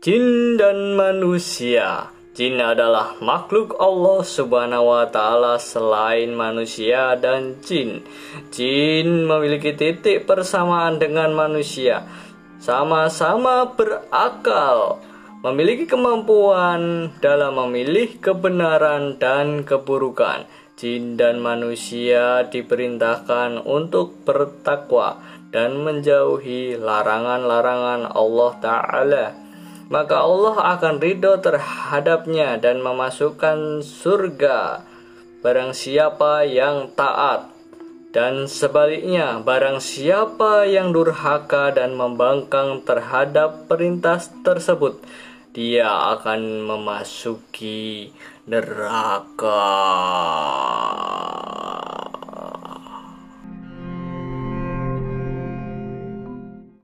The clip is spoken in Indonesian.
Jin dan manusia. Jin adalah makhluk Allah Subhanahu wa taala selain manusia dan jin. Jin memiliki titik persamaan dengan manusia. Sama-sama berakal, memiliki kemampuan dalam memilih kebenaran dan keburukan. Jin dan manusia diperintahkan untuk bertakwa dan menjauhi larangan-larangan Allah Ta'ala maka Allah akan ridho terhadapnya dan memasukkan surga barang siapa yang taat. Dan sebaliknya barang siapa yang durhaka dan membangkang terhadap perintah tersebut dia akan memasuki neraka